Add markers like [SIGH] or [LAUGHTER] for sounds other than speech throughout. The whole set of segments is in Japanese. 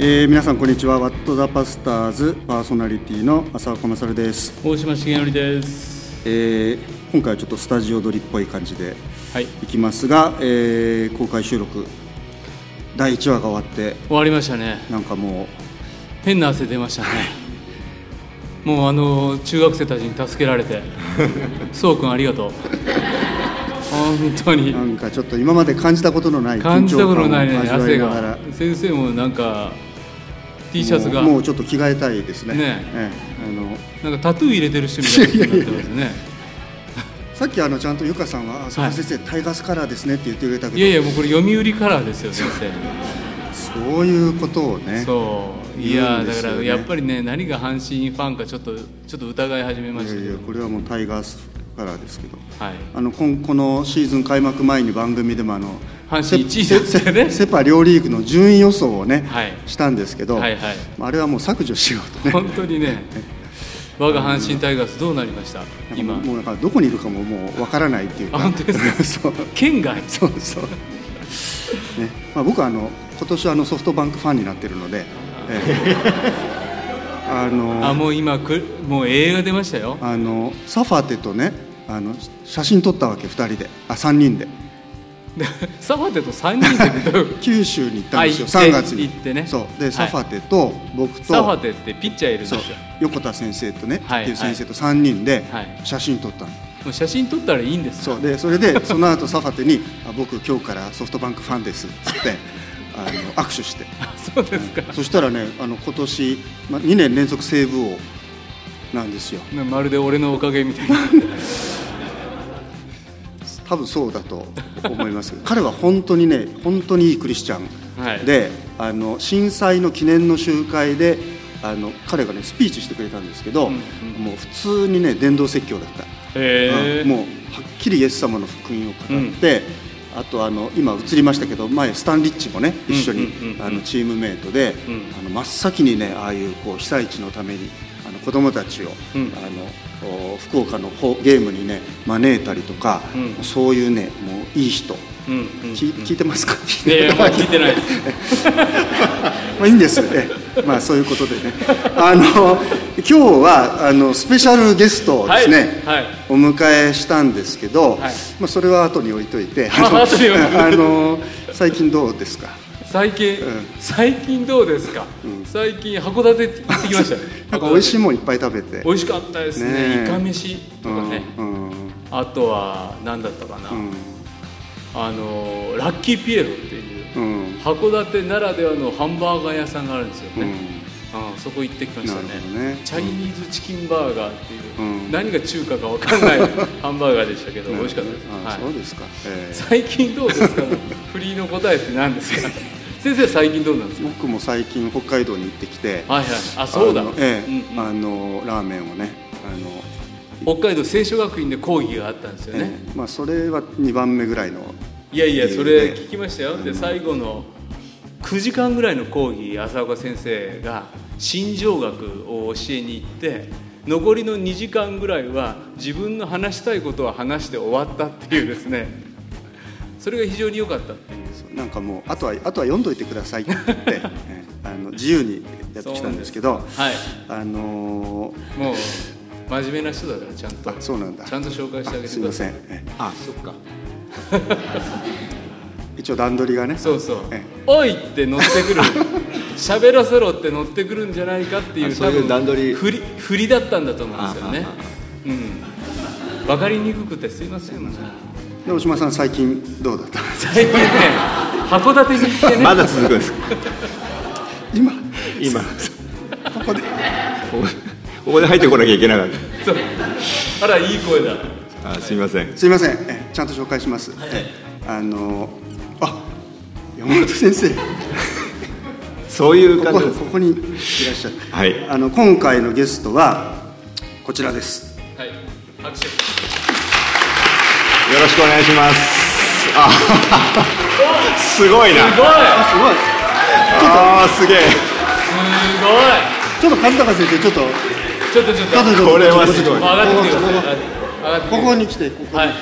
えー皆さんこんにちは。ワット・ザ・パスターズパーソナリティの浅岡勝です、大島重則です。えー今回はちょっとスタジオ撮りっぽい感じではい。いきますが、えー公開収録第1話が終わって終わりましたね。なんかも変な汗出ましたね。[LAUGHS] もうあの中学生たちに助けられてそうくんありがとう。本当に。うなんかちょっと今まで感じたことのない感じたことのないね汗が。先生もなんか T シャツが。もうちょっと着替えたいですね。ね。ええ。あの。なんかタトゥー入れてる人みたいになってますね。[LAUGHS] さっきあのちゃんとゆかさんは「あそこ先生、タイガースカラーですね」って言ってくれたけど。いやいやもうこれ読売カラーですよ先そういうことをね。生そう。い言やだからやっぱりね何が阪神ファンかちょっとちょっと疑い始めまいやいしたけど。やこれはもうタイガースカラーですけど。はい。あのこんこのシーズン開幕前に番組でもあの阪神1位よね。セ [LAUGHS] セパ両リーグの順位予想をね、はい。したんですけど、はいはい。あれはもう削除しようとね。本当にね [LAUGHS] 我が阪神タイガースどうなりました？今。もうだからどこにいるかももうわからないっていうか。[LAUGHS] 県外？そうそう、ね。まあ、僕はあの今年はあのソフトバンクファンになってるので、ええ。あのあもう今くもう映画出ましたよ。あのサファテとねあの写真撮ったわけ2人で。あ3人でで [LAUGHS] サファテと3人で [LAUGHS] 九州に行ったんですよ。あ行って3月に。行ってね。そう。で、はい。サファテと僕と。サファテってピッチャーいるんですよ横田先生とね、はいっていう先生と3人ではい。写真撮ったの、もう写真撮ったらいいんですそう。でそれでその後サファテにあ「僕今日からソフトバンクファンです」っつって [LAUGHS] あの握手して。そうですか、そしたらねあの今年、ま、2年連続セーブ王なんですよ。まるで俺のおかげみたいな多分そうだと思います。彼は本当にね本当にいいクリスチャン。はい。であの震災の記念の集会であの彼がねスピーチしてくれたんですけど、うんもう普通にね伝道説教だった、へえうん。もうはっきりイエス様の福音を語って、あとあの今映りましたけど前スタンリッチもね一緒に、チームメイトで、うん。あの真っ先にねああいうこう被災地のために子供たちを、うん。あのお福岡のほゲームにね招いたりとか、うん。そういうねもういい人、うんうん聞聞いてますか？いやいやもう聞いてない [LAUGHS] まあいいんですええまあそういうことでね。あの今日はあのスペシャルゲストをですね、はい。はい。お迎えしたんですけど、はい。まあ、それは後に置いといて。[LAUGHS] あ後に置いといて。[LAUGHS] あの最近どうですか？最近、ん。最近どうですか、最近函館行ってきました。よ [LAUGHS] なんか美味しいいもんいっぱい食べて。美味しかったですね。ねえ。イカ飯とかね、あとは何だったかな、うん。あのラッキーピエロっていううん。函館ならではのハンバーガー屋さんがあるんですよね、うん。うんそこ行ってきましたね。チャイニーズチキンバーガーっていう、うん。何が中華か分かんない [LAUGHS] ハンバーガーでしたけど美味しかったです、あはい。そうですか、ええ。最近どうですか？フリーの答えって何ですか？先生最近どうなんですか？僕も最近北海道に行ってきてはいはい。あそうだ。あのええうんうん。あのラーメンをねあの北海道聖書学院で講義があったんですよね、ええまあ、それは2番目ぐらいのいやいやそで。れ聞きましたよ。で最後の9時間ぐらいの講義浅岡先生が心情学を教えに行って残りの2時間ぐらいは自分の話したいことを話して終わったっていうですね。それが非常に良かったってなんかもうあとはあとは読んどいてくださいって言って、[LAUGHS] ええあの自由にやってきたんですけどはい。あのもう真面目な人だからちゃんとそうなんだ。ちゃんと紹介してあげてすいません、くださいええあそっか。[LAUGHS] 一応段取りがね。そうそう。え「おい!」って乗ってくる。[LAUGHS] 喋らせろって乗ってくるんじゃないかっていうあそういう段取り。振り振りだったんだと思うんですよね。うん。分かりにくくてすいません。で大島さん最近どうだった？最近ね函館に行ってね。まだ続くんです。か今。今。ここで。ここで入ってこなきゃいけなかっそう。あらいい声だ。たあすみません。すいません。えちゃんと紹介します、えあのあ山本先生。そういうここ感じです。ここにいらっしゃるはい。あの今回のゲストはこちらです。はい。拍手。よろしくお願いします。あすごいな。すごい。あすごいあーすげえちょっと和孝先生ちょっと。すごいちょっとちょっと。ちょっとちょっとこれはすごい。もう上がってきてくださいここ上がって。きてここに来て。ここはい。はい。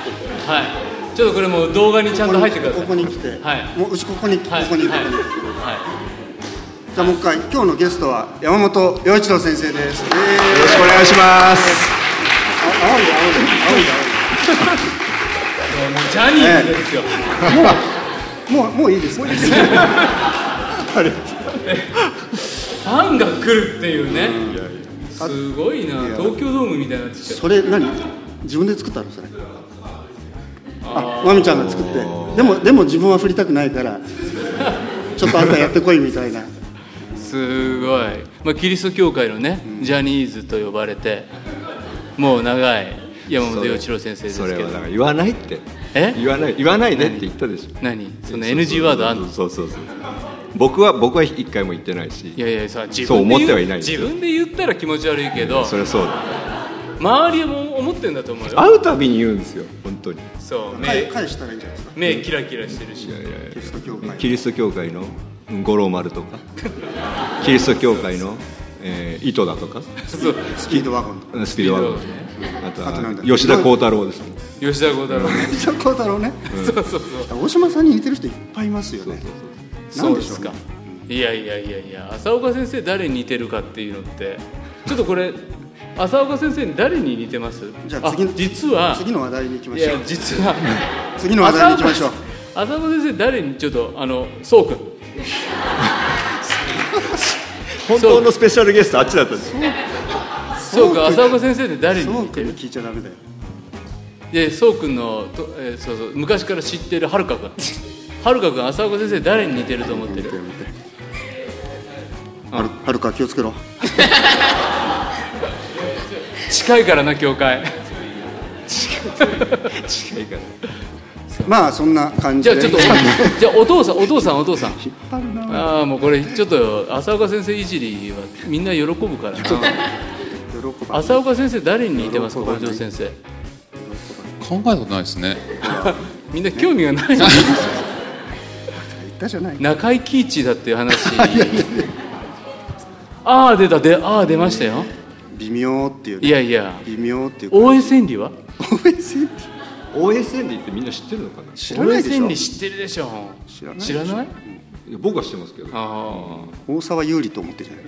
ちょっとこれもう動画にちゃんと入ってください。ここに来て、はい。もううちここに、はいここに、はい。ここにはい。じゃあもう一回今日のゲストは山本陽一郎先生です、えー、よろしくお願いします。青い青い青い [LAUGHS] もうジャニーズですよ、青いもうもういいですか？[LAUGHS] ファンが来るっていうね。すごいな。東京ドームみたいになそれ何？自分で作ったのそれ？あまみちゃんが作って。でもでも自分は振りたくないから [LAUGHS] ちょっとあんたやってこいみたいな。すごい、まあ、キリスト教会のね、ジャニーズと呼ばれてもう長い。山本陽一郎先生ですそけど。れはだから言わないってえ？言わない言わないでって言ったでしょ。何？その NG ワードあんの？そうそうそう僕は僕は一回も言ってないし。いやいやさ自そう分で言思ってはいない自分で言ったら気持ち悪いけどそれはそうだ。周りも思ってんだと思うよ。会うたびに言うんですよ本当に。そう目返返したらいいんじゃないですか？目キラキラしてるし。いやいやいや。キリスト教会キリスト教会の？五郎丸とか？キリスト教会の、えー、糸だとか？そう。スピードワゴンとか。スピードワゴン。あとは吉田鋼太郎ですもん吉田鋼太郎ね。吉田鋼太郎ね。そうそうそう。大島さんに似てる人いっぱいいますよね。そうですか。いやいやいやいや。浅岡先生誰に似てるかっていうのってちょっとこれ浅岡先生に誰に似てます？じゃあ次実は。次の話題に行きましょう。実は。次の話題に行きましょう。浅岡先生誰にちょっとあのそうくん。[LAUGHS] 本当のスペシャルゲストあっちだったんですそうくん。浅岡先生って誰に似てる？聞いちゃダメだよでそうくんのと、えーそうそう昔から知ってるはるかくん。はるかくん浅岡先生誰に似てると思ってる？はるはるか気をつけろ。近いからな教会。近いから。まあそんな感じで。じゃあちょっとじゃあお父さんお父さんお父さん。引っ張るな。ああもうこれちょっと浅岡先生いじりはみんな喜ぶから。な喜ば浅岡先生誰に似てますか？北条先生考えたことないですね。[LAUGHS] みんな興味がない。言ったじゃない。中井貴一だっていう話。[LAUGHS] ああ出た。でああ出ましたよ。微妙っていうね。いやいや。微妙っていう大江千里は？OSN OSN ってみんな知ってるのかな？知らないでしょ。大江千里知ってるでしょ。知らない知らない？いや僕は知ってますけど。あ大沢有利と思ってんじゃない？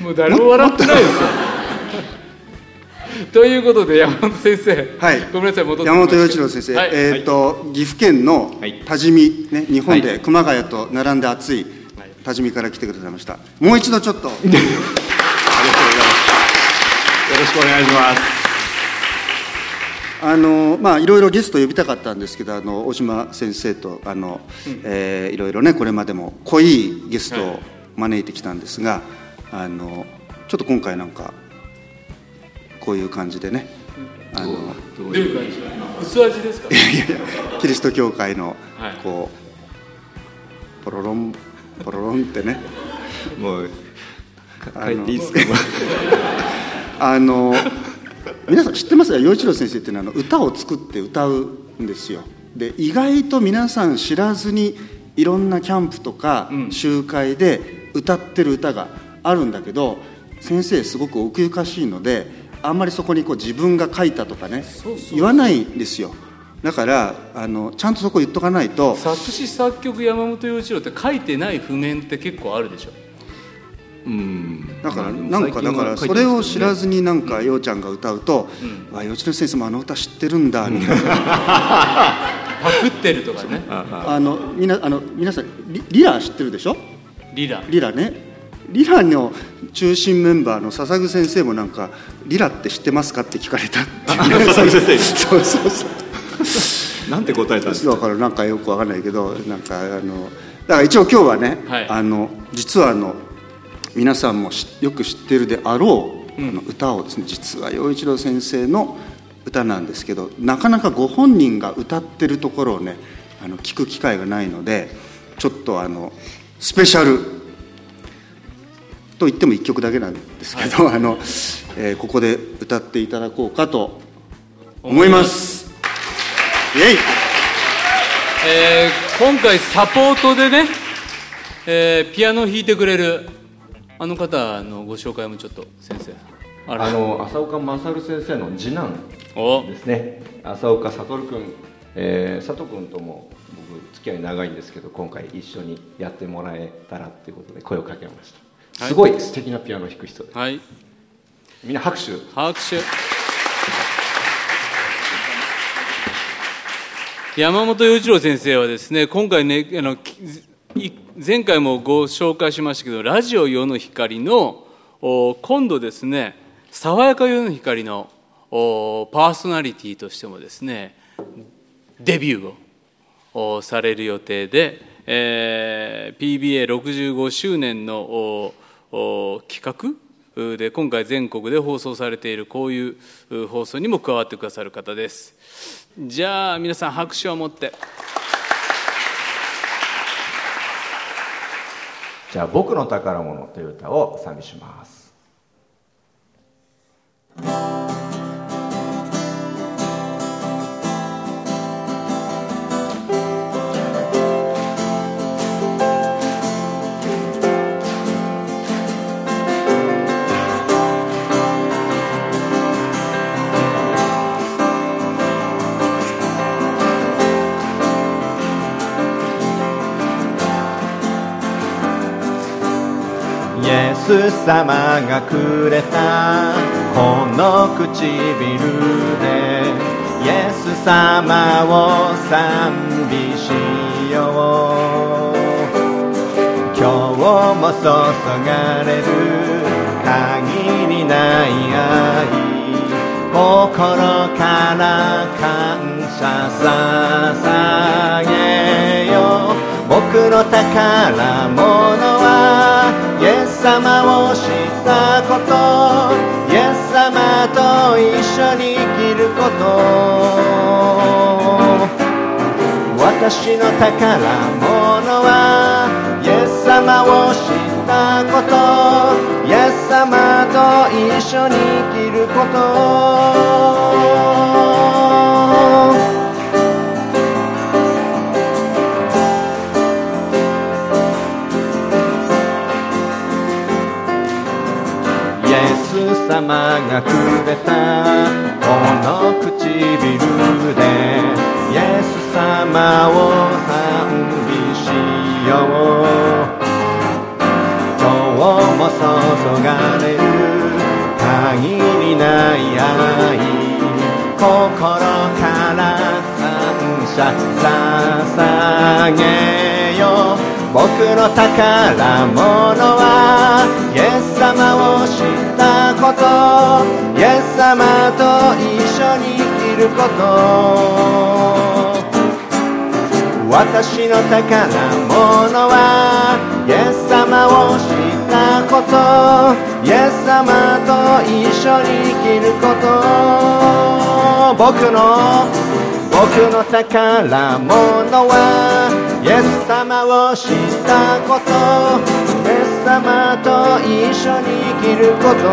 あ [LAUGHS] もう誰も笑ってないですよ [LAUGHS] ということで山本先生、はい。ごめんなさい戻ってき山本陽一郎先生、はい。えっ、と岐阜県のはい。多治見ね日本はで熊谷と並んで暑い多治見から来てくださいました。もう一度ちょっと。よろしくお願いします。あのまあいろいろゲスト呼びたかったんですけどあの大島先生とあの、えーいろいろねこれまでも濃いゲストを招いてきたんですが、あのちょっと今回なんかこういう感じでね。あのどういう感じ？薄味ですか？キリスト教会のはい。こうポロロンポロロンってね。もう帰っていいですか？あの皆さん知ってますか？陽一郎先生っていうのはあの歌を作って歌うんですよ。で意外と皆さん知らずにいろんなキャンプとかうん。集会で歌ってる歌があるんだけど先生すごく奥ゆかしいのであんまりそこにこう自分が書いたとかねそうそう言わないんですよ。だからあのちゃんとそこ言っとかないと。作詞作曲山本陽一郎って書いてない譜面って結構あるでしょ。うん。だからまあなんかだからそれを知らずになんかようちゃんが歌うと「わ陽一郎先生もあの歌知ってるんだ」みたいな。[LAUGHS] パクってるとかね。あのみなあの皆さんリリラ知ってるでしょ？リラ。リラねリラの中心メンバーの笹具先生もなんか「リラって知ってますか?」って聞かれた笹具先生そうそうそうなんて答えたんですかだからなんかよ。くわかんないけどなんかあのだから一応今日はね、はい。あの実はあの皆さんもしよく知ってるであろう、あの歌をですね実は陽一郎先生の歌なんですけどなかなかご本人が歌ってるところをねあの聞く機会がないのでちょっとあのスペシャルと言っても1曲だけなんですけど、あのえーここで歌っていただこうかと思います。イエイ。えー今回サポートでね、えーピアノを弾いてくれるあの方のご紹介もちょっと先生。あの浅岡勝先生の次男お。ですね。浅岡悟君、えー、佐藤君とも僕付き合い長いんですけど今回一緒にやってもらえたらっていうことで声をかけました、はいすごい素敵なピアノを弾く人ではい。みんな拍手。拍手。山本洋一郎先生はですね今回ねあの前回もご紹介しましたけどラジオ世の光のお今度ですね爽やか世の光のおパーソナリティとしてもですねデビューをおされる予定で、えー PBA65 周年の企画で今回全国で放送されているこういうう放送にも加わってくださる方です。じゃあ皆さん拍手を持って。じゃあ「僕の宝物」という歌を賛美します。様がくれた。この唇でイエス様を賛美しよう。今日も注がれる限りない愛。心から感謝捧げよう。僕の宝物様を知ったこと。イエス様と一緒に生きること。私の宝物はイエス様を知ったこと。イエス様と一緒に生きること。様がくれたこの唇でイエス様を賛美しよう。今日も注がれる限りない愛。心から感謝捧げよう。僕の宝物はイエス様を知ったこと。イエス様と一緒に生きること。私の宝物はイエス様を知ったこと。イエス様と一緒に生きること。僕の僕の宝物はイエス様を知ったことイエス様と一緒に生きること。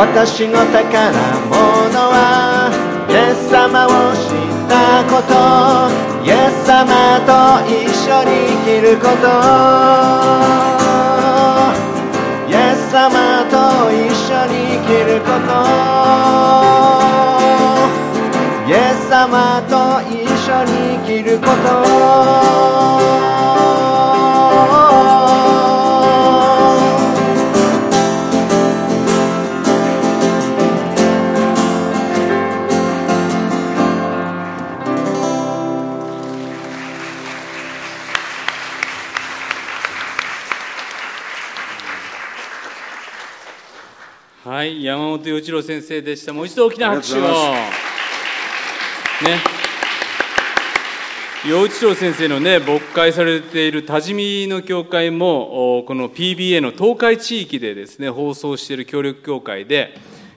私の宝物はイエス様を知ったこと。イエス様と一緒に生きること。イエス様と一緒に生きること。イエス様と一緒に生きること。はい山本洋一郎先生でした。もう一度大きな拍手を。ね洋一郎先生のね牧会されている多治見の教会もこの PBA の東海地域でですね放送している協力協会で、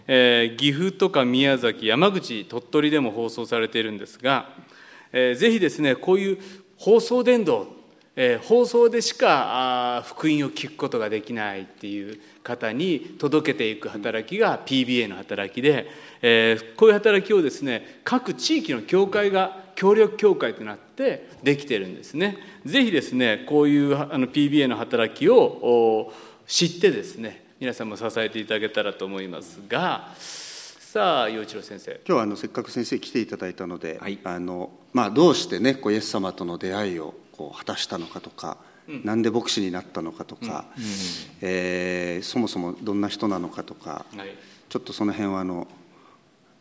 えー岐阜とか宮崎山口鳥取でも放送されているんですが、えーぜひですねこういう放送伝道えー放送でしか福音を聞くことができないっていう方に届けていく働きが PBA の働きで、えーこういう働きをですね各地域の教会が協力協会となってできてるんですね。ぜひですねこういうあの PBA の働きをお知ってですね皆さんも支えていただけたらと思いますがさあ陽一郎先生。今日はあのせっかく先生来ていただいたので、はい。あのまあ、どうしてねこうイエス様との出会いをこう果たしたのかとか、なんで牧師になったのかとか、えーそもそもどんな人なのかとか、はい。ちょっとその辺はあの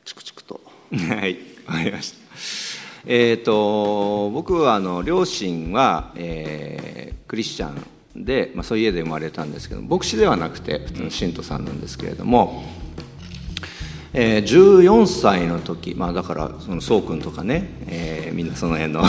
チクチクと。[LAUGHS] はい、わかりました。えっ、と僕はあの両親は、えークリスチャンで、まあそういう家で生まれたんですけど、牧師ではなくて普通の信徒さんなんですけれども、えー14歳の時、まあだからそのそうくんとかね、えーみんなその辺の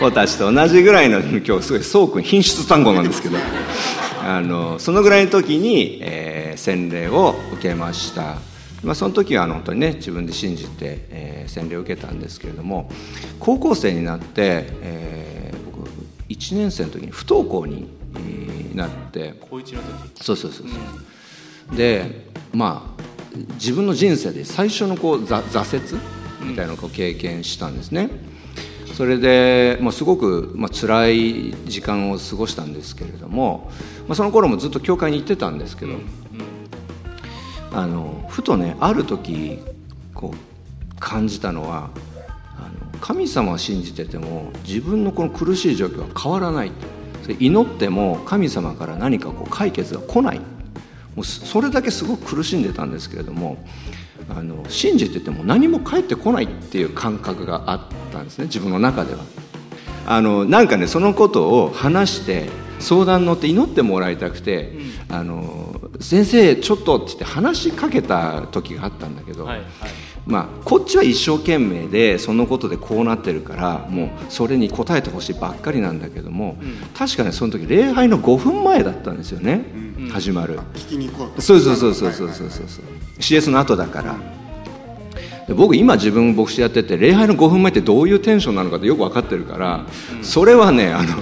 子たちと同じぐらいの今日すごいそうくん品質単語なんですけど、[LAUGHS] あのそのぐらいの時に、えー洗礼を受けました。まあ、その時はあの本当にね自分で信じて、えー洗礼を受けたんですけれども高校生になって、えー僕1年生の時に不登校にえーなって。高一の時？そうそうそうそう、でまあ自分の人生で最初のこうざ挫折？みたいなのを経験したんですね、それで、まあ、すごく、まあ辛い時間を過ごしたんですけれども、まあ、その頃もずっと教会に行ってたんですけど、あのふとねある時こう感じたのはあの神様を信じてても自分のこの苦しい状況は変わらない。それ祈っても神様から何かこう解決が来ない。もうそそれだけすごく苦しんでたんですけれどもあの信じてても何も返ってこないっていう感覚があったんですね自分の中では。あのなんかねそのことを話して相談乗って祈ってもらいたくて「あの先生ちょっと」って言って話しかけた時があったんだけど、はいはい、まあ、こっちは一生懸命でそのことでこうなってるからもうそれに答えてほしいばっかりなんだけども、うん、確かねその時礼拝の5分前だったんですよね、うん、始まる、う、聞きに行こうそうそうそうそうそうそうそう、はいはい、CS の後だから、僕今自分牧師やってて礼拝の5分前ってどういうテンションなのかってよく分かってるから、それはねあの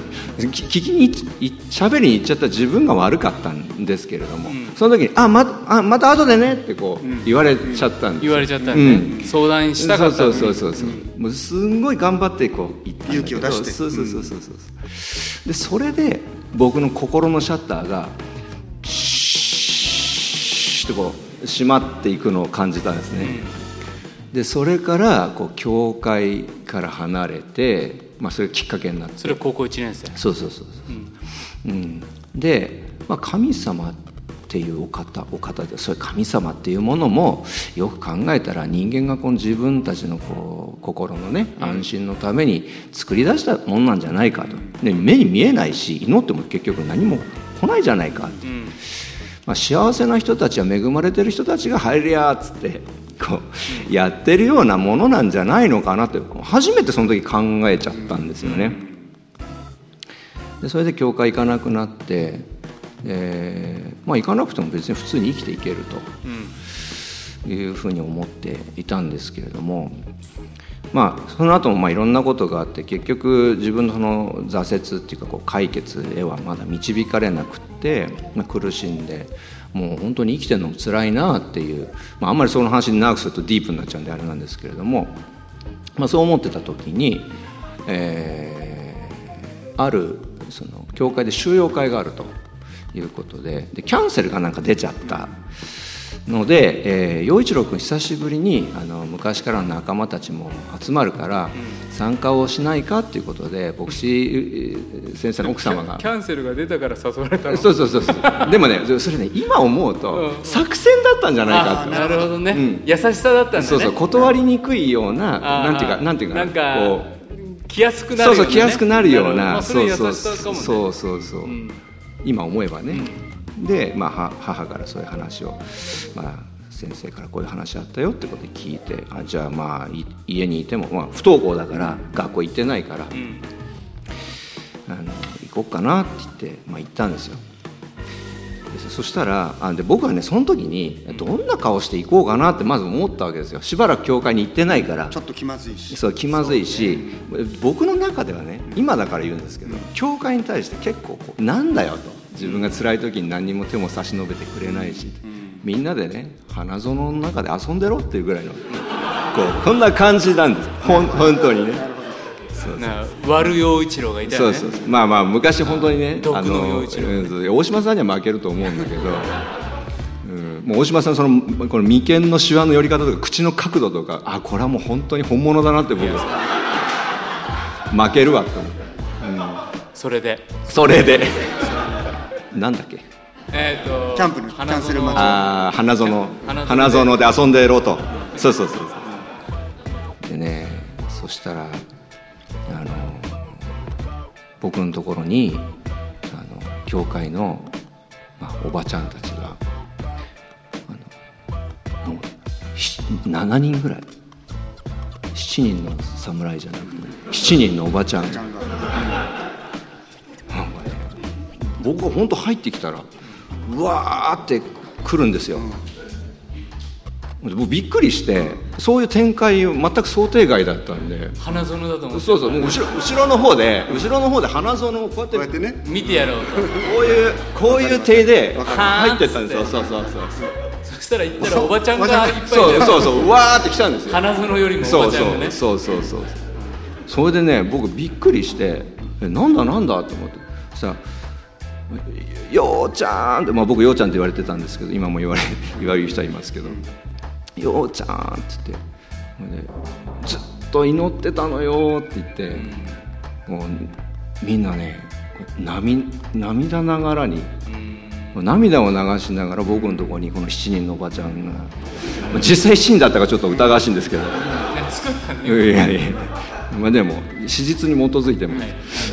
き聞きにいい喋りに行っちゃった自分が悪かったんですけれども、その時に「あまあまた後でね」ってこう言われちゃったんです言われちゃったんで、相談したかったそうそうそうそうもうすんごい頑張ってこう勇気を出して。そうそうそうそうそうでそれで僕の心のシャッターがシーッとこう閉まっていくのを感じたんですね、でそれからこう教会から離れて、まあ、それがきっかけになって。それ高校1年生？そうそうそうそう、うん。で、まあ、神様っていうお方お方でそれ神様っていうものもよく考えたら人間がこの自分たちのこう心のね安心のために作り出したもんなんじゃないかと。で目に見えないし祈っても結局何も来ないじゃないかって。うん。まあ、幸せな人たちや恵まれてる人たちが入りやっつってこうやってるようなものなんじゃないのかなって初めてその時考えちゃったんですよね。でそれで教会行かなくなって、えーまあ、行かなくても別に普通に生きていけるというふうに思っていたんですけれども。まあ、その後もまあいろんなことがあって結局自分のその挫折っていうかこう解決へはまだ導かれなくって、まあ、苦しんでもう本当に生きてるのも辛いなっていう、まあ、あんまりその話に長くするとディープになっちゃうんであれなんですけれども、まあ、そう思ってた時に、えーあるその教会で収容会があるということででキャンセルがなんか出ちゃった。ので、えー、陽一郎君久しぶりにあの昔からの仲間たちも集まるから、参加をしないかっていうことで牧師先生の奥様が。キャンセルが出たから誘われたの？そうそうそうそう。でもねそれね今思うとうん。作戦だったんじゃないかあとなるほどね、うん。優しさだったんだね。そうそう断りにくいようななんていうかなんていうかなんかこ来やすくうなるような、ね、そうそう来やすくなるようなあそれ優しそうそうそうそう、ん。今思えばね、で、まあ、は母からそういう話を、まあ、先生からこういう話あったよってことで聞いてあじゃあまあい家にいても、まあ、不登校だから学校行ってないから、うん。あの行こうかなって言って、まあ、行ったんですよ。でそしたらあで僕はねその時にどんな顔して行こうかなってまず思ったわけですよ。しばらく教会に行ってないから。ちょっと気まずいし。そう気まずいし僕の中ではね今だから言うんですけど教会に対して結構こうなんだよと自分が辛い時に何にも手も差し伸べてくれないし。みんなでね花園の中で遊んでろっていうぐらいのこうこんな感じなんです。ほん本当にね。そうな悪陽一郎がいたよね。そうそう。そうまあまあ昔本当にねあの大島さんには負けると思うんだけど、ううん、もう大島さんそのこの眉間のシワの寄り方とか口の角度とかあこれはもう本当に本物だなって僕負けるわって思ってそれで。それでなんだっけ？えっ、とキャンプにキャンセル待ちああ花園。花園で。遊んでろと。そうそうそうそう。でねそしたらあの僕のところにあの教会の、まあ、おばちゃんたちがあのもうし7人ぐらい。7人の侍じゃなくて7人のおばちゃんちゃんがなん僕が本当入ってきたらうわーって来るんですよ、僕びっくりしてそういう展開全く想定外だったんで。花園だと思ってそうそうもう後ろ後ろの方で後ろの方で花園をこうやってこうやってね。見てやろうと。こういうこういう手で入ってったんですよ。そうそうそうそしたら行ったらおばちゃんがいっぱいいそうてそうそう。うわーって来たんですよ。花園よりもおそうばちゃんがね。そうそうそうそう。それでね僕びっくりしてえなんだなんだと思って。そしたら「ようちゃん」って、まあ、僕ようちゃんって言われてたんですけど今も言われ [LAUGHS] 言われる人はいますけど「ようちゃん」って言ってずっと祈ってたのよって言って、もうみんなね涙涙ながらに涙を流しながら僕のところにこの7人のおばちゃんがまあ実際7人だったかちょっと疑わしいんですけど。[LAUGHS] いやいやいやまあでも史実に基づいてます、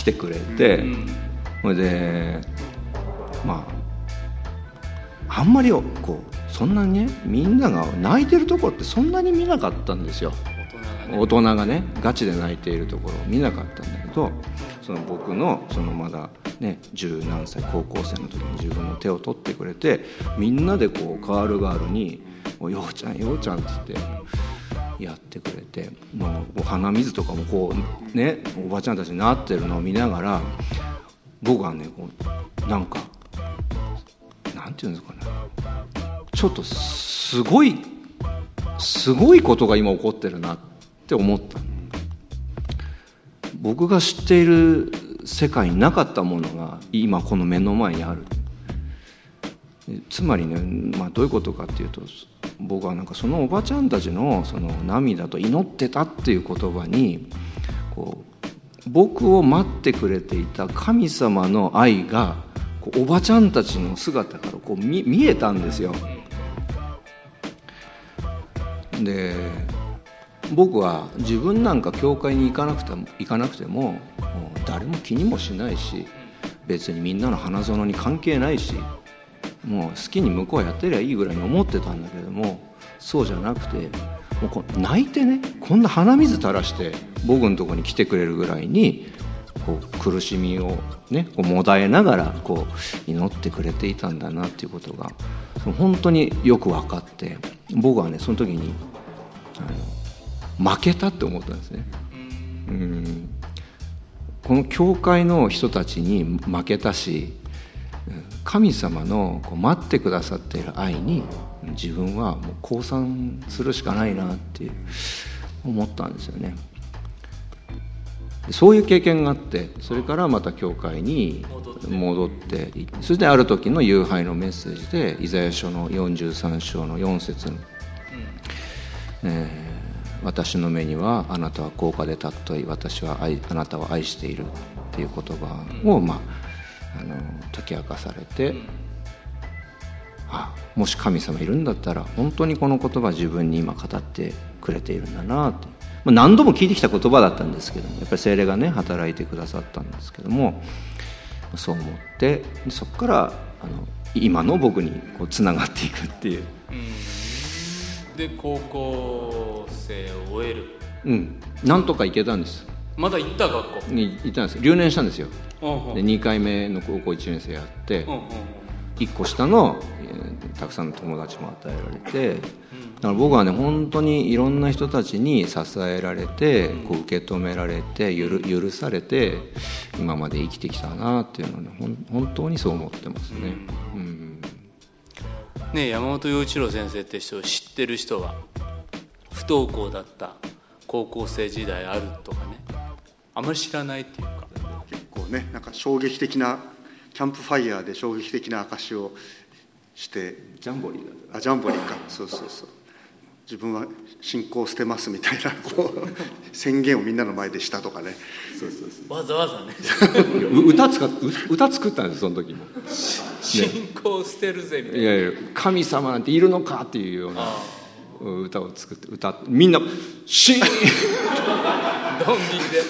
来てくれて、それでまああんまりこうそんなにねみんなが泣いてるところってそんなに見なかったんですよ。大人がね。ガチで泣いているところを見なかったんだけどその僕のそのまだね十何歳高校生の時に自分の手を取ってくれてみんなでこうガールガールに「おようちゃんようちゃん」って言ってやってくれてもう鼻水とかもこうねおばちゃんたちになってるのを見ながら僕はねこうなんかなんていうんですかね。ちょっとすごいすごいことが今起こってるなって思った。僕が知っている世界になかったものが今この目の前にある。つまりね、まあ、どういうことかっていうと僕はなんかそのおばちゃんたちのその涙と祈ってたっていう言葉にこう僕を待ってくれていた神様の愛がこうおばちゃんたちの姿からこう見見えたんですよ。で僕は自分なんか教会に行かなくても行かなくてもも誰も気にもしないし別にみんなの花園に関係ないしもう好きに向こうやってりゃいいぐらいに思ってたんだけれどもそうじゃなくてもうこう泣いてねこんな鼻水垂らして僕のとこに来てくれるぐらいにこう苦しみをねこうもだえながらこう祈ってくれていたんだなっていうことが本当によく分かって僕はねその時にあの負けたって思ったんですね。うんこの教会の人たちに負けたし神様のこう待ってくださっている愛に自分はもう降参するしかないなって思ったんですよね。そういう経験があってそれからまた教会に戻って。それである時の夕拝のメッセージでイザヤ書の43章の4節の、えー私の目にはあなたは高価で尊い私は愛あなたは愛しているっていう言葉を、まあ、あの解き明かされて、あもし神様いるんだったら本当にこの言葉自分に今語ってくれているんだなって、まあ、何度も聞いてきた言葉だったんですけどもやっぱり精霊がね働いてくださったんですけどもそう思ってそこからあの今の僕にこうつながっていくっていう。で高校生を終える。うん、なんとか行けたんですまだ行った学校？に行ったんです留年したんですよ。うんうん。で2回目の高校1年生やってうんうん1個下の、えーたくさんの友達も与えられてだから僕はね本当にいろんな人たちに支えられてこう受け止められてゆる許されて今まで生きてきたなっていうのはねほん本当にそう思ってますね。うん。ね山本陽一郎先生って人を知ってる人は不登校だった高校生時代あるとかねあまり知らないっていうか。結構ねなんか衝撃的なキャンプファイヤーで衝撃的な証しをして。ジャンボリーだあジャンボリーか。そうそうそう。自分は信仰を捨てますみたいなこう宣言をみんなの前でしたとかね。わざわざね。う [LAUGHS] 歌使っう歌作ったんですその時も。信仰捨てるぜみたいな。いやいや神様なんているのかっていうようなあ歌を作って歌ってみんなシーンあドン引きで。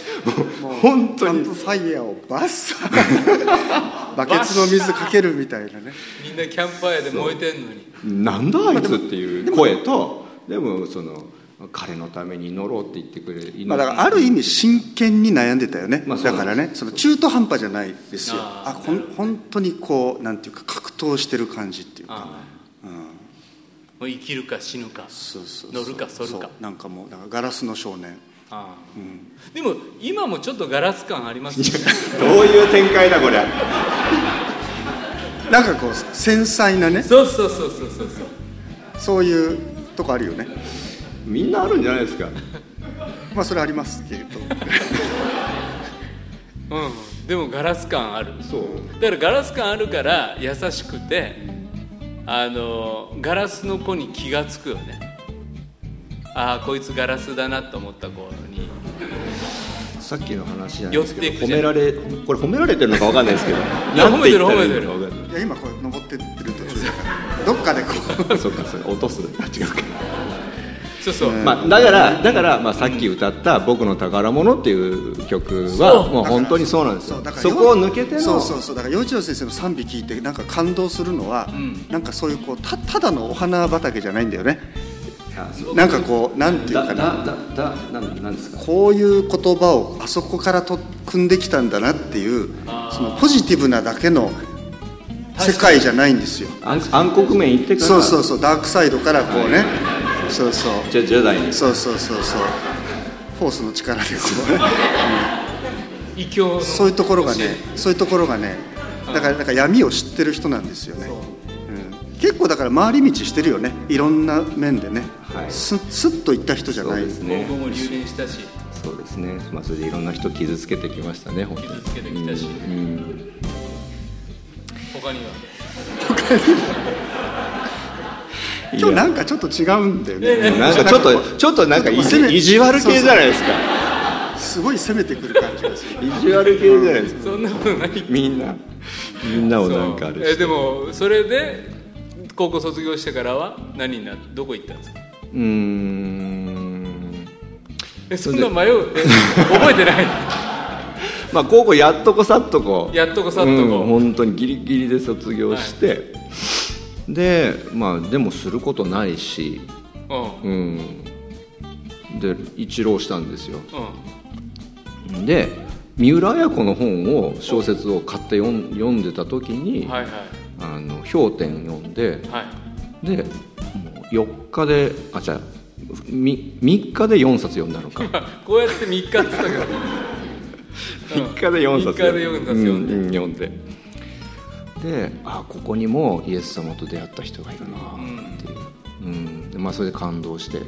本当に。キャンプファイヤーをバッサーバケツの水かけるみたいなね。みんなキャンプファイヤーで燃えてんのに。なんだあいつっていう声とでもその彼のために祈ろうって言ってくれるまあ、だからある意味真剣に悩んでたよね、まあそうだからねその中途半端じゃないですよ。ああほん本当にこうなんていうか格闘してる感じっていうか。ああ。もう生きるか死ぬか。そうそうそう。乗るか反るか。そう。なんかもうだからガラスの少年ああ。でも今もちょっとガラス感ありますよねどういう展開だこれ [LAUGHS] なんかこう繊細なね。そうそうそうそうそうそう。そういうとこあるよね。みんなあるんじゃないですか。[LAUGHS] まあそれありますけど。[LAUGHS] うん。でもガラス感ある。そう。だからガラス感あるから優しくてあのガラスの子に気が付くよねああこいつガラスだなと思った子に。さっきの話なんですけど褒められこれ褒められてるのかわかんないですけどいやなんて言ったらいいのかわかんない。いや今こう登ってってる途中だからどっかでこう。そうかそうか落とす。あ違うか。そうそう、まあ、だからだから、まあ、さっき歌った「僕の宝物」っていう曲はもう本当にそうなんですよ。そうだからそこを抜けてのそうそうそう。だから陽一郎先生の賛美聞いてなんか感動するのは、ん。なんかそういうこうたただのお花畑じゃないんだよねなんかこうなんていうかな。だだなんなんですか？こういう言葉をあそこからと組んできたんだなっていうそのポジティブなだけの世界じゃないんですよ。暗暗黒面行ってから。そうそうそうダークサイドからこうね、そうそう。じゃジェダイにそうそうそうそう。フォースの力でこうね。異教の。そういうところがねそういうところがねだからなんか闇を知ってる人なんですよね、う。ん、結構だから回り道してるよね。いろんな面でね、はい。すすっといった人じゃそうないですね。今後も留年したし。そうですね、まあ、それでいろんな人傷つけてきましたね本当に。傷つけてきたし。うん。うん他には。今日なんかちょっと違うんだよね。なんかちょっとちょっとなんか意地悪系じゃないですか。すごい攻めてくる感じがする。意地悪系じゃないですか。そんなことない。みんな。みんなをなんかあるそう。えでもそれで高校卒業してからは何になどこ行ったんですか？うーん。えそんな迷う？え覚えてない [LAUGHS] まあ高校やっとこさっとこ。やっとこさっとこ。うん、本当にギリギリで卒業して、でまあでもすることないし。うん。うん。で一浪したんですよ。うで三浦綾子の本を小説を買って読ん読んでた時に「んはいはいあの氷点」読んではい。でもう4日であじゃあ 3, 3日で4冊読んだのか。[LAUGHS] こうやって3日って言ったけど。[LAUGHS] 3日で4冊3日で4冊読んで。うう読んで。であここにもイエス様と出会った人がいるなっていう、うんでまあ、それで感動して、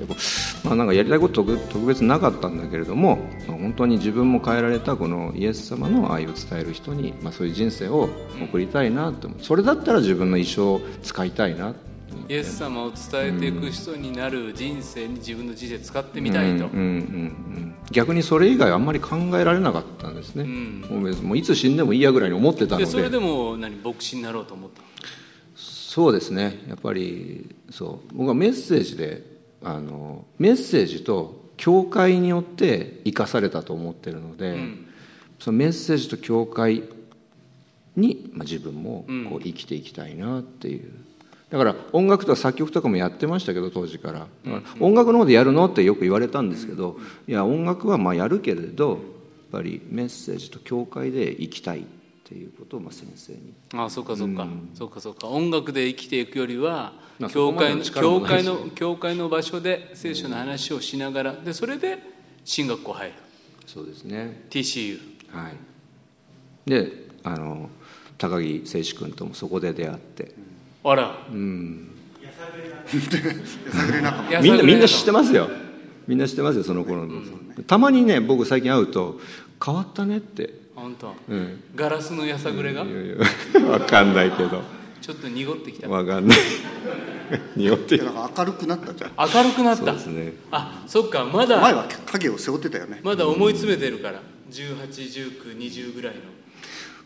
まあ、なんかやりたいこと特特別なかったんだけれども、まあ本当に自分も変えられたこのイエス様の愛を伝える人に、まあ、そういう人生を送りたいなとそれだったら自分の一生を使いたいな。イエス様を伝えていく人になる人生に自分の人生使ってみたいと、うんうんうん。うん逆にそれ以外あんまり考えられなかったんですね、う別にもういつ死んでもいいやぐらいに思ってたので。でそれでも何牧師になろうと思ったそうですね。やっぱりそう。僕はメッセージであのメッセージと教会によって生かされたと思ってるので、ん。そのメッセージと教会に、まあ、自分もうん。こう生きていきたいなっていう、だから音楽とか作曲とかもやってましたけど当時から。だから音楽の方でやるのってよく言われたんですけどいや音楽はまあやるけれどやっぱりメッセージと教会で生きたい。っていうことをまあ先生に。ああそうかそうか、そうかそうか。音楽で生きていくよりはまあ教会の教会の教会の場所で聖書の話をしながらでそれで進学校入る。そうですね。TCU はい、であの高木誠志君ともそこで出会って。あら、やさぐれ仲間やさぐれみんなみんな知ってますよ。みんな知ってますよその頃の、たまにね僕最近会うと「変わったね」って本当。うん。ガラスのやさぐれが？わかんないけど。ちょっと濁ってきた。わかんない。[LAUGHS] 匂ってるいやなんか明るくなったじゃん。明るくなった？そうですね。あそっか。ま前だは影を背負ってたよね。まだ思い詰めてるから。181920ぐらいの。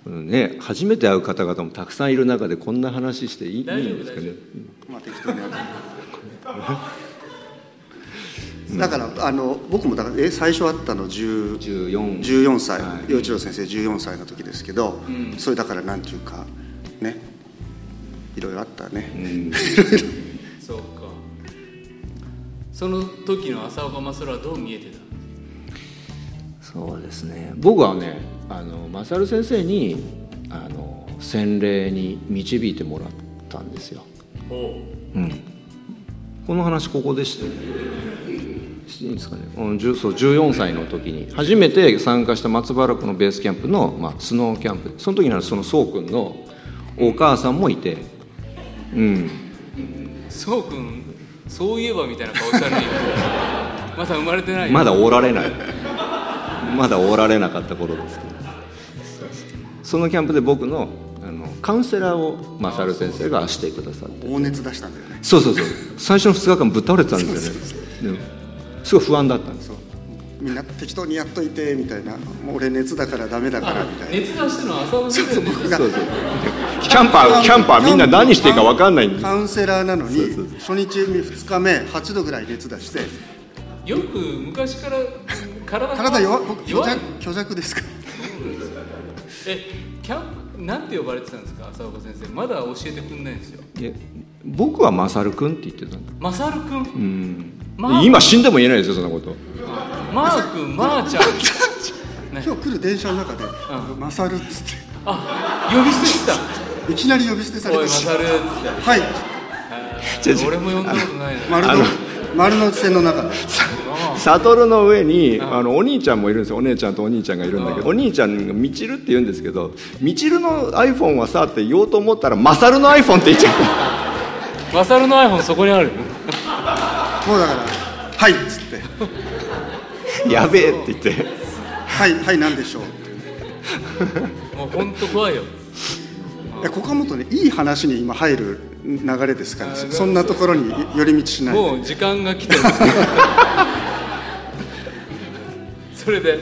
うんね初めて会う方々もたくさんいる中でこんな話していいいい大丈夫んですかね。まあ適当にやって [LAUGHS] だからあの僕もだからえ最初会ったの10 14 14歳。はい。陽一郎先生14歳の時ですけど、それだからなんていうかね。いろいろあったね、うん。[LAUGHS] そうか。その時の浅岡勝はどう見えてたそうですね。僕はねあの勝先生にあの洗礼に導いてもらったんですよ、おう。ん、この話ここでしてしていいんですかね、うん、10そう14歳の時に初めて参加した松原区のベースキャンプの、まあ、スノーキャンプ。その時にはそのそうくんのお母さんもいて。うん。そうくんそういえばみたいな顔したのにまだ生まれてないよ。まだおられない。まだおられなかった頃ですけど。そのキャンプで僕のあのカウンセラーを勝先生がしてくださって。大熱出したんだよね。そうそうそう。最初の2日間ぶっ倒れてたんですよね。ですごい不安だったんです。そう。みんな適当にやっといてみたいな。もう俺熱だからダメだからみたいな。熱出したのは浅岡先生僕がそうそうキャンパーキャンパーみんな何していいか分かんないんで。すカウンセラーなのに初日2日目8度ぐらい熱出して。よく昔から体体弱僕虚弱い。弱虚弱ですか？えキャンプなんて呼ばれてたんですか浅岡先生？まだ教えてくんないんですよ。いや僕は勝君って言ってたんだ。マサルくん、うんまあ。今死んでも言えないですよそんなこと。マー君マーちゃん。ね [LAUGHS] 今日来る電車の中で「マサル」っつっあ呼び捨てした。ていきなり呼び捨てされておいマサルっつって。はい。俺も呼んだことないの丸の内線の中。で悟の上にあのお兄ちゃんもいるんですよ。お姉ちゃんとお兄ちゃんがいるんだけどお兄ちゃんが「みちる」って言うんですけど「みちるの iPhone はさ」って言おうと思ったら「マサルの iPhone」って言っちゃう。マサルの iPhone そこにあるもうだから「はい」っつって。[LAUGHS] やべえって言って「はいはい何でしょう」ってもう本当怖いよ。いやここはもっとねいい話に今入る流れですからそんなところに寄り道しないで。もう時間が来てる [LAUGHS] それで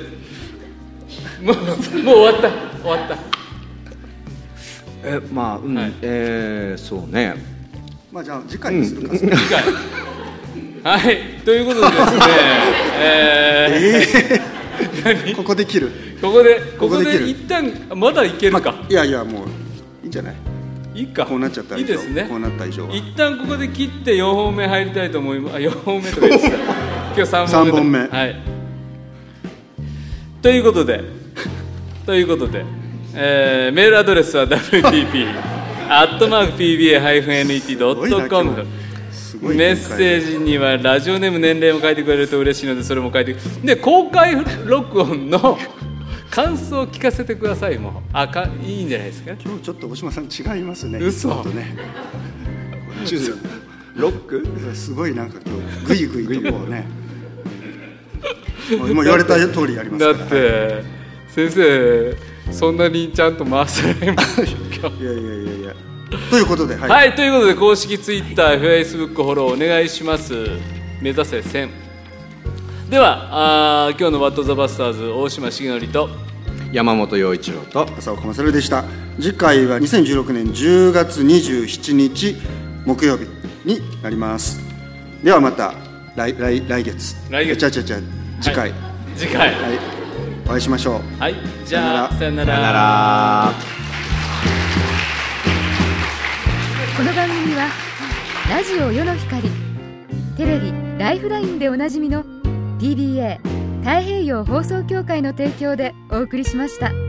もうもう終わった。終わった。えまあうん、はい。えーそうね。まあじゃあ次回にするか、次回はい。ということでですね [LAUGHS] えー [LAUGHS] ここで切る？ここでここで一旦まだいけるか、いやいやもういいんじゃない？いいか。こうなっちゃったいいですね。こうなった以上は。一旦ここで切って4本目入りたいと思います。あ4本目とか言ってた。[LAUGHS] 今日3本目だ三本目。はい。ということでということで、えーメールアドレスは WTP アットマーク PBA-NET.com すごいメッセージにはラジオネーム年齢も書いてくれると嬉しいのでそれも書いてで公開録音の感想を聞かせてくださいも。うあかいいんじゃないですか？今日ちょっと大島さん違いますね。嘘。とね。ロック？すごいなんか今日グイグイとこうね。[LAUGHS] もう言われた通りやりますかだって先生そんなにちゃんと回せないもんいやいやいやいや [LAUGHS] ということではい、はい、ということで公式ツイッター、フェイスブックフォローお願いします。目指せ1000。では、あー今日のワットザバスターズ大島重則と山本陽一郎と浅岡勝でした。次回は2016年10月27日木曜日になります。ではまた来来来月。来月。ちゃちゃちゃ次回、はい。次回。はい、お会いしましょう。はい、じゃあさよなさよならこの番組はラジオ世の光テレビ「ライフライン」でおなじみの TBA 太平洋放送協会の提供でお送りしました。